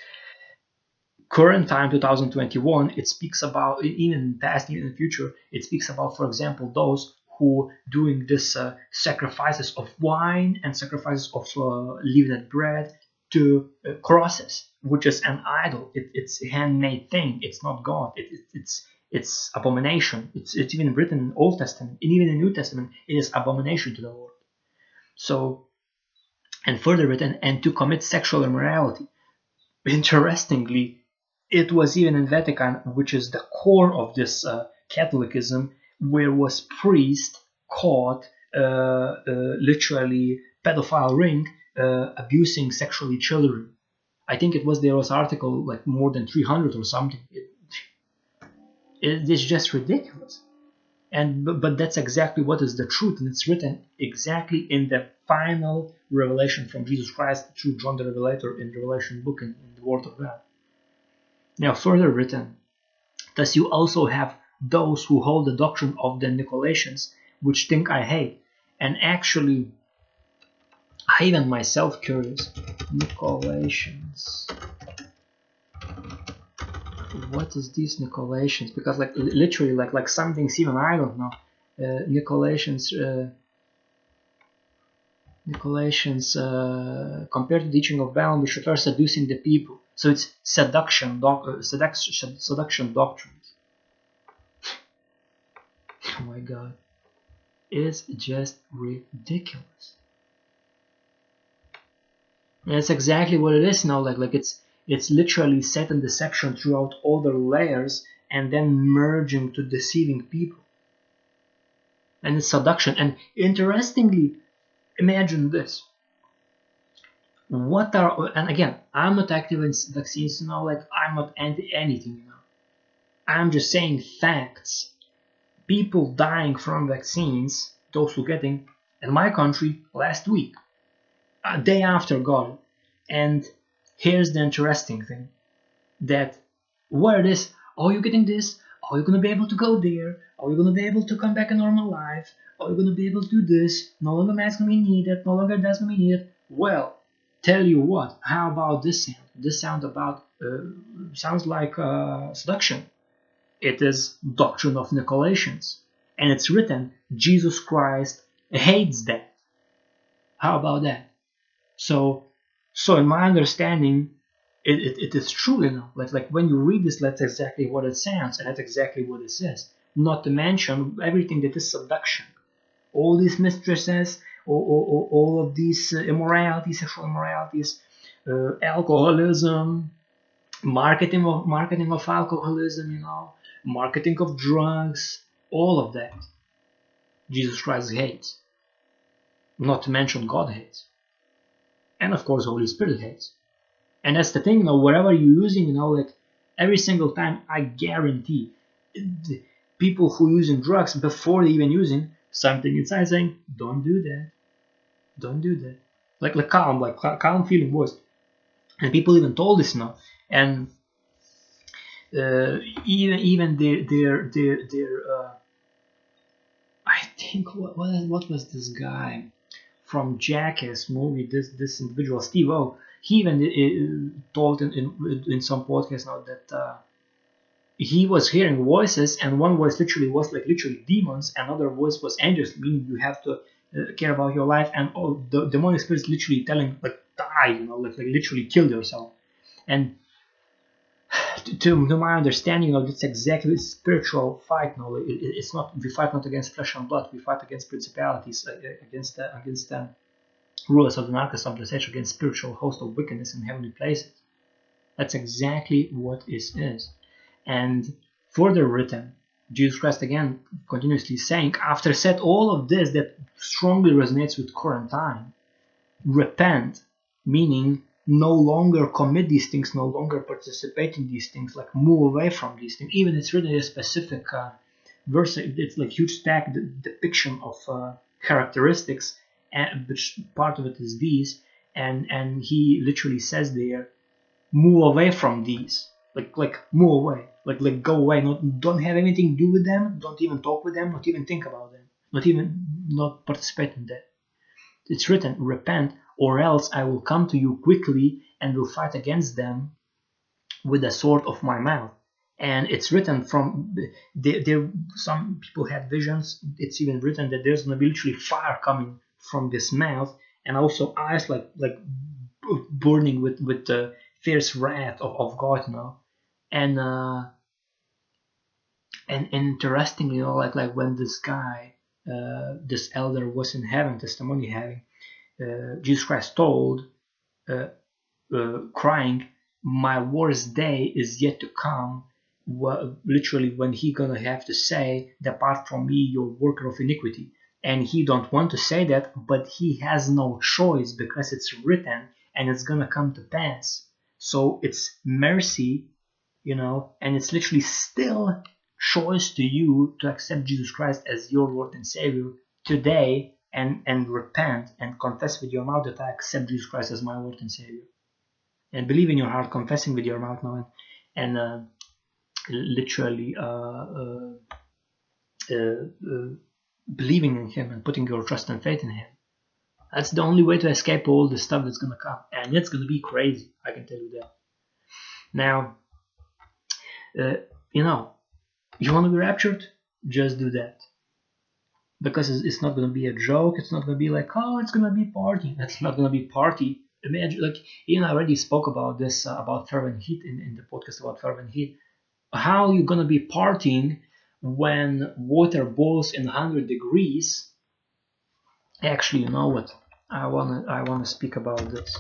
Current time 2021, it speaks about, even in the past, even in the future, it speaks about, for example, those who doing this uh, sacrifices of wine and sacrifices of uh, leavened bread to uh, crosses, which is an idol. It, it's a handmade thing. It's not God. It, it, it's it's abomination. It's, it's even written in Old Testament and even in New Testament. It is abomination to the Lord. So, and further written, and to commit sexual immorality. Interestingly, it was even in Vatican, which is the core of this uh, Catholicism, where was priest caught uh, uh, literally pedophile ring uh, abusing sexually children. I think it was there was article like more than 300 or something. It, it is just ridiculous. and but, but that's exactly what is the truth and it's written exactly in the final revelation from jesus christ through john the revelator in the revelation book in, in the word of god now further written thus you also have those who hold the doctrine of the nicolaitans which think i hate and actually i even myself curious nicolaitans what is these Nicolaitans? Because like literally like like some things even I don't know. Uh, Nicolaitans uh, Nicolaitans uh, compared to the teaching of Balaam, which refers seducing the people. So it's seduction, doc, uh, seduction, seduction doctrines. oh my God, it's just ridiculous. And that's exactly what it is now. Like like it's it's literally set in deception throughout other layers and then merging to deceiving people. And it's seduction. And interestingly, imagine this. What are and again, I'm not active in vaccines, you know, like I'm not anti anything, you know. I'm just saying facts. People dying from vaccines, those who getting in my country last week, a day after it, and here's the interesting thing that what this, are you getting this? Are you going to be able to go there? Are you going to be able to come back a normal life? Are you going to be able to do this? No longer masks going to be needed no longer that's going to be needed. Well tell you what how about this sound? This sound about uh, sounds like uh, seduction. It is doctrine of nicolaitans and it's written jesus christ hates that how about that so so in my understanding, it, it, it is true, you know, like like when you read this, that's exactly what it sounds, and that's exactly what it says. Not to mention everything that is seduction, all these mistresses, all, all, all of these uh, immoralities, sexual immoralities, uh, alcoholism, marketing of marketing of alcoholism, you know, marketing of drugs, all of that. Jesus Christ hates. Not to mention God hates and of course Holy Spirit hates. And that's the thing, you know, whatever you're using, you know, like every single time, I guarantee people who using drugs before they even using something inside saying, "Don't do that, don't do that." Like like calm, like calm feeling voice, and people even told this, you know, and uh, even even their their their their. Uh, I think what what was this guy? From Jackass movie, this this individual Steve-O, he even uh, told in, in, in some podcast now that uh, he was hearing voices, and one voice literally was like literally demons, another voice was angels, meaning you have to uh, care about your life, and oh, the demonic spirits literally telling like die, you know, like, like literally kill yourself, and to, to my understanding, you know, it's exactly spiritual fight. No, it, it's not we fight not against flesh and blood. We fight against principalities, uh, uh against the, against the rulers of the darkness of this age, against spiritual host of wickedness in heavenly places. That's exactly what this is. And further written, Jesus Christ again continuously saying, after said all of this that strongly resonates with current time, repent, meaning no longer commit these things, no longer participate in these things, like move away from these things. Even it's in a specific uh, verse, it's like huge stack the depiction of uh, characteristics, and which part of it is these, and and he literally says there, move away from these, like like move away, like like go away, not don't have anything to do with them, don't even talk with them, not even think about them, not even not participate in that. It's written, repent or else I will come to you quickly and will fight against them with the sword of my mouth. And it's written from there. there some people had visions. It's even written that there's gonna be literally fire coming from this mouth, and also eyes like like burning with with the fierce wrath of, of God, you know. And uh, and interestingly, you know, like like when this guy, uh, this elder was in heaven, testimony having, Jesus Christ told, uh, uh, crying, "My worst day is yet to come." Literally, when he gonna have to say, "Depart from me, you worker of iniquity," and he don't want to say that, but he has no choice because it's written and it's gonna come to pass. So it's mercy, you know, and it's literally still choice to you to accept Jesus Christ as your Lord and Savior today and, and repent and confess with your mouth that I accept Jesus Christ as my Lord and Savior. And believe in your heart, confessing with your mouth now, and, and uh, literally uh, uh, uh, believing in Him and putting your trust and faith in Him. That's the only way to escape all the stuff that's gonna come, and it's gonna be crazy. I can tell you that. Now, uh, you know, you want to be raptured? Just do that. Because it's not going to be a joke. It's not going to be like, oh, it's going to be party. It's not going to be party. Imagine, like, Ian already spoke about this, uh, about fervent heat in, in the podcast about fervent heat. How you going to be partying when water boils in 100 degrees? Actually, you know what? I want to I wanna speak about this.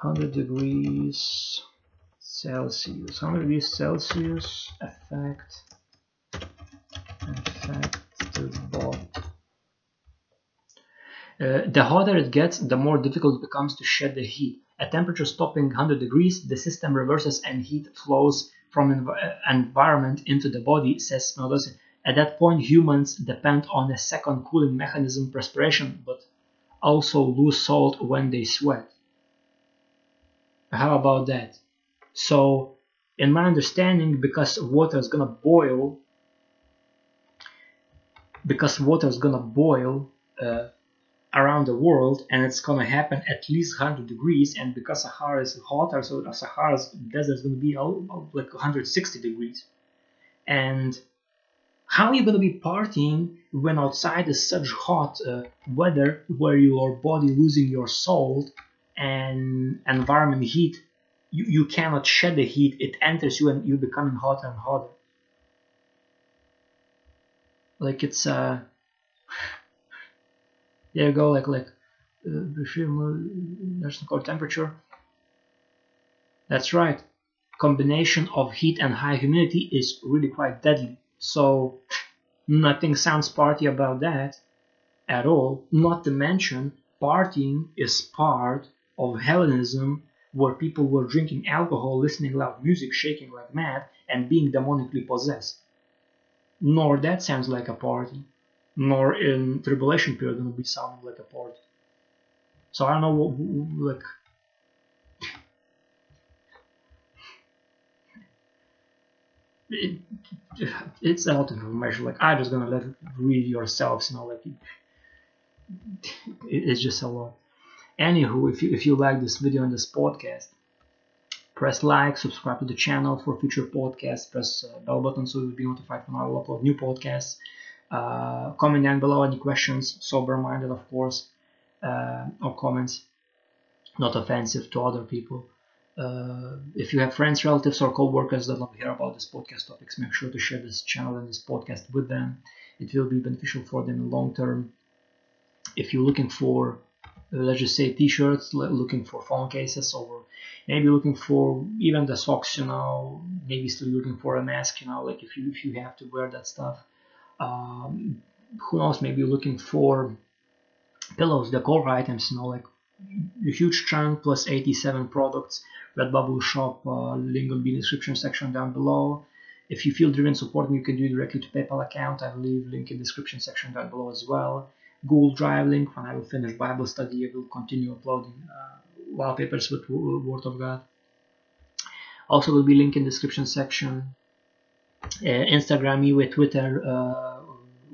100 degrees Celsius. 100 degrees Celsius effect effect Uh, the hotter it gets, the more difficult it becomes to shed the heat. At temperature stopping 100 degrees, the system reverses and heat flows from env uh, environment into the body, says Spinoza. At that point, humans depend on a second cooling mechanism, perspiration, but also lose salt when they sweat. How about that? So, in my understanding, because water is gonna boil, because water is gonna boil uh, around the world, and it's gonna happen at least 100 degrees, and because Sahara is hotter, so the Sahara's desert is gonna be like 160 degrees, and how are you to be partying when outside is such hot uh, weather where your body losing your salt and environment heat? You, you cannot shed the heat. It enters you and you're becoming hotter and hotter. Like it's uh there you go like like uh, national called temperature. That's right. Combination of heat and high humidity is really quite deadly. So nothing sounds party about that at all. Not to mention partying is part of hellenism where people were drinking alcohol listening loud music shaking like mad and being demonically possessed. Nor that sounds like a party, nor in tribulation period gonna be sounding like a party. So I don't know what like it, it's a lot of information. Like I'm just gonna let read yourselves, you know, like it, it's just a lot. Anywho, if you if you like this video and this podcast, Press like, subscribe to the channel for future podcasts, press uh, bell button so you'll be notified when I upload new podcasts. Uh, comment down below any questions, sober minded, of course, uh, or comments not offensive to other people. Uh, if you have friends, relatives, or co-workers that love to hear about this podcast topics, make sure to share this channel and this podcast with them. It will be beneficial for them in the long term. If you're looking for, uh, let's just say, t-shirts, looking for phone cases, or maybe looking for even the socks you know maybe still looking for a mask you know like if you if you have to wear that stuff um, who knows maybe looking for pillows? Decor items you know like a huge chunk plus 87 products. Redbubble shop uh, link will be in the description section down below. If you feel driven supporting, you can do directly to paypal account. I will leave link in the description section down below as well. Google drive link when i will finish bible study i will continue uploading uh, wallpapers with Word of God. Also will be link in description section. Uh, Instagram, me with Twitter, uh,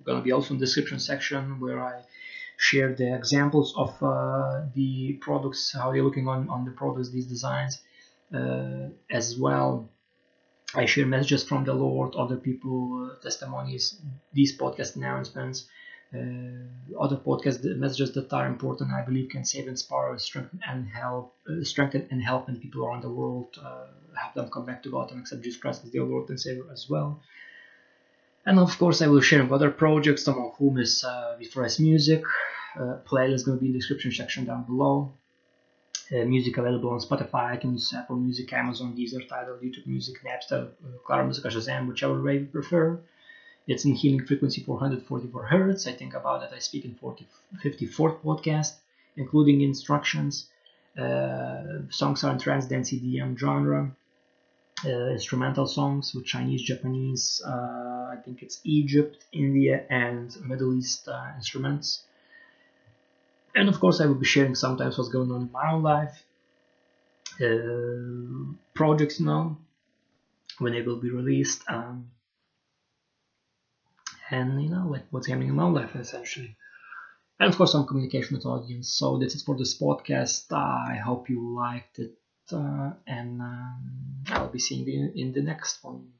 gonna be also in description section where I share the examples of uh, the products, how they're looking on, on the products, these designs, uh, as well. I share messages from the Lord, other people, uh, testimonies, these podcast announcements, uh, other podcast messages that are important, I believe, can save, inspire, strengthen, and help, uh, strengthen and help many people around the world, uh, help them come back to God and accept Jesus Christ as their Lord and Savior as well. And of course, I will share other projects, some of whom is uh, VFRS Music. Uh, playlist going to be in the description section down below. Uh, music available on Spotify, iTunes, Apple Music, Amazon, Deezer, Tidal, YouTube Music, Napster, uh, Claro Music, Shazam, whichever way you prefer. It's in healing frequency 444 hertz. I think about that. I speak in 40, 54th podcast, including instructions. Uh, songs are in trance dance EDM genre. Uh, instrumental songs with Chinese, Japanese, uh, I think it's Egypt, India, and Middle East uh, instruments. And of course, I will be sharing sometimes what's going on in my own life, uh, projects, now, when they will be released, um, and you know, like what's happening in my own life essentially. And of course, some communication with audience. So this is for this podcast. I hope you liked it and um, I'll be seeing you in the next one.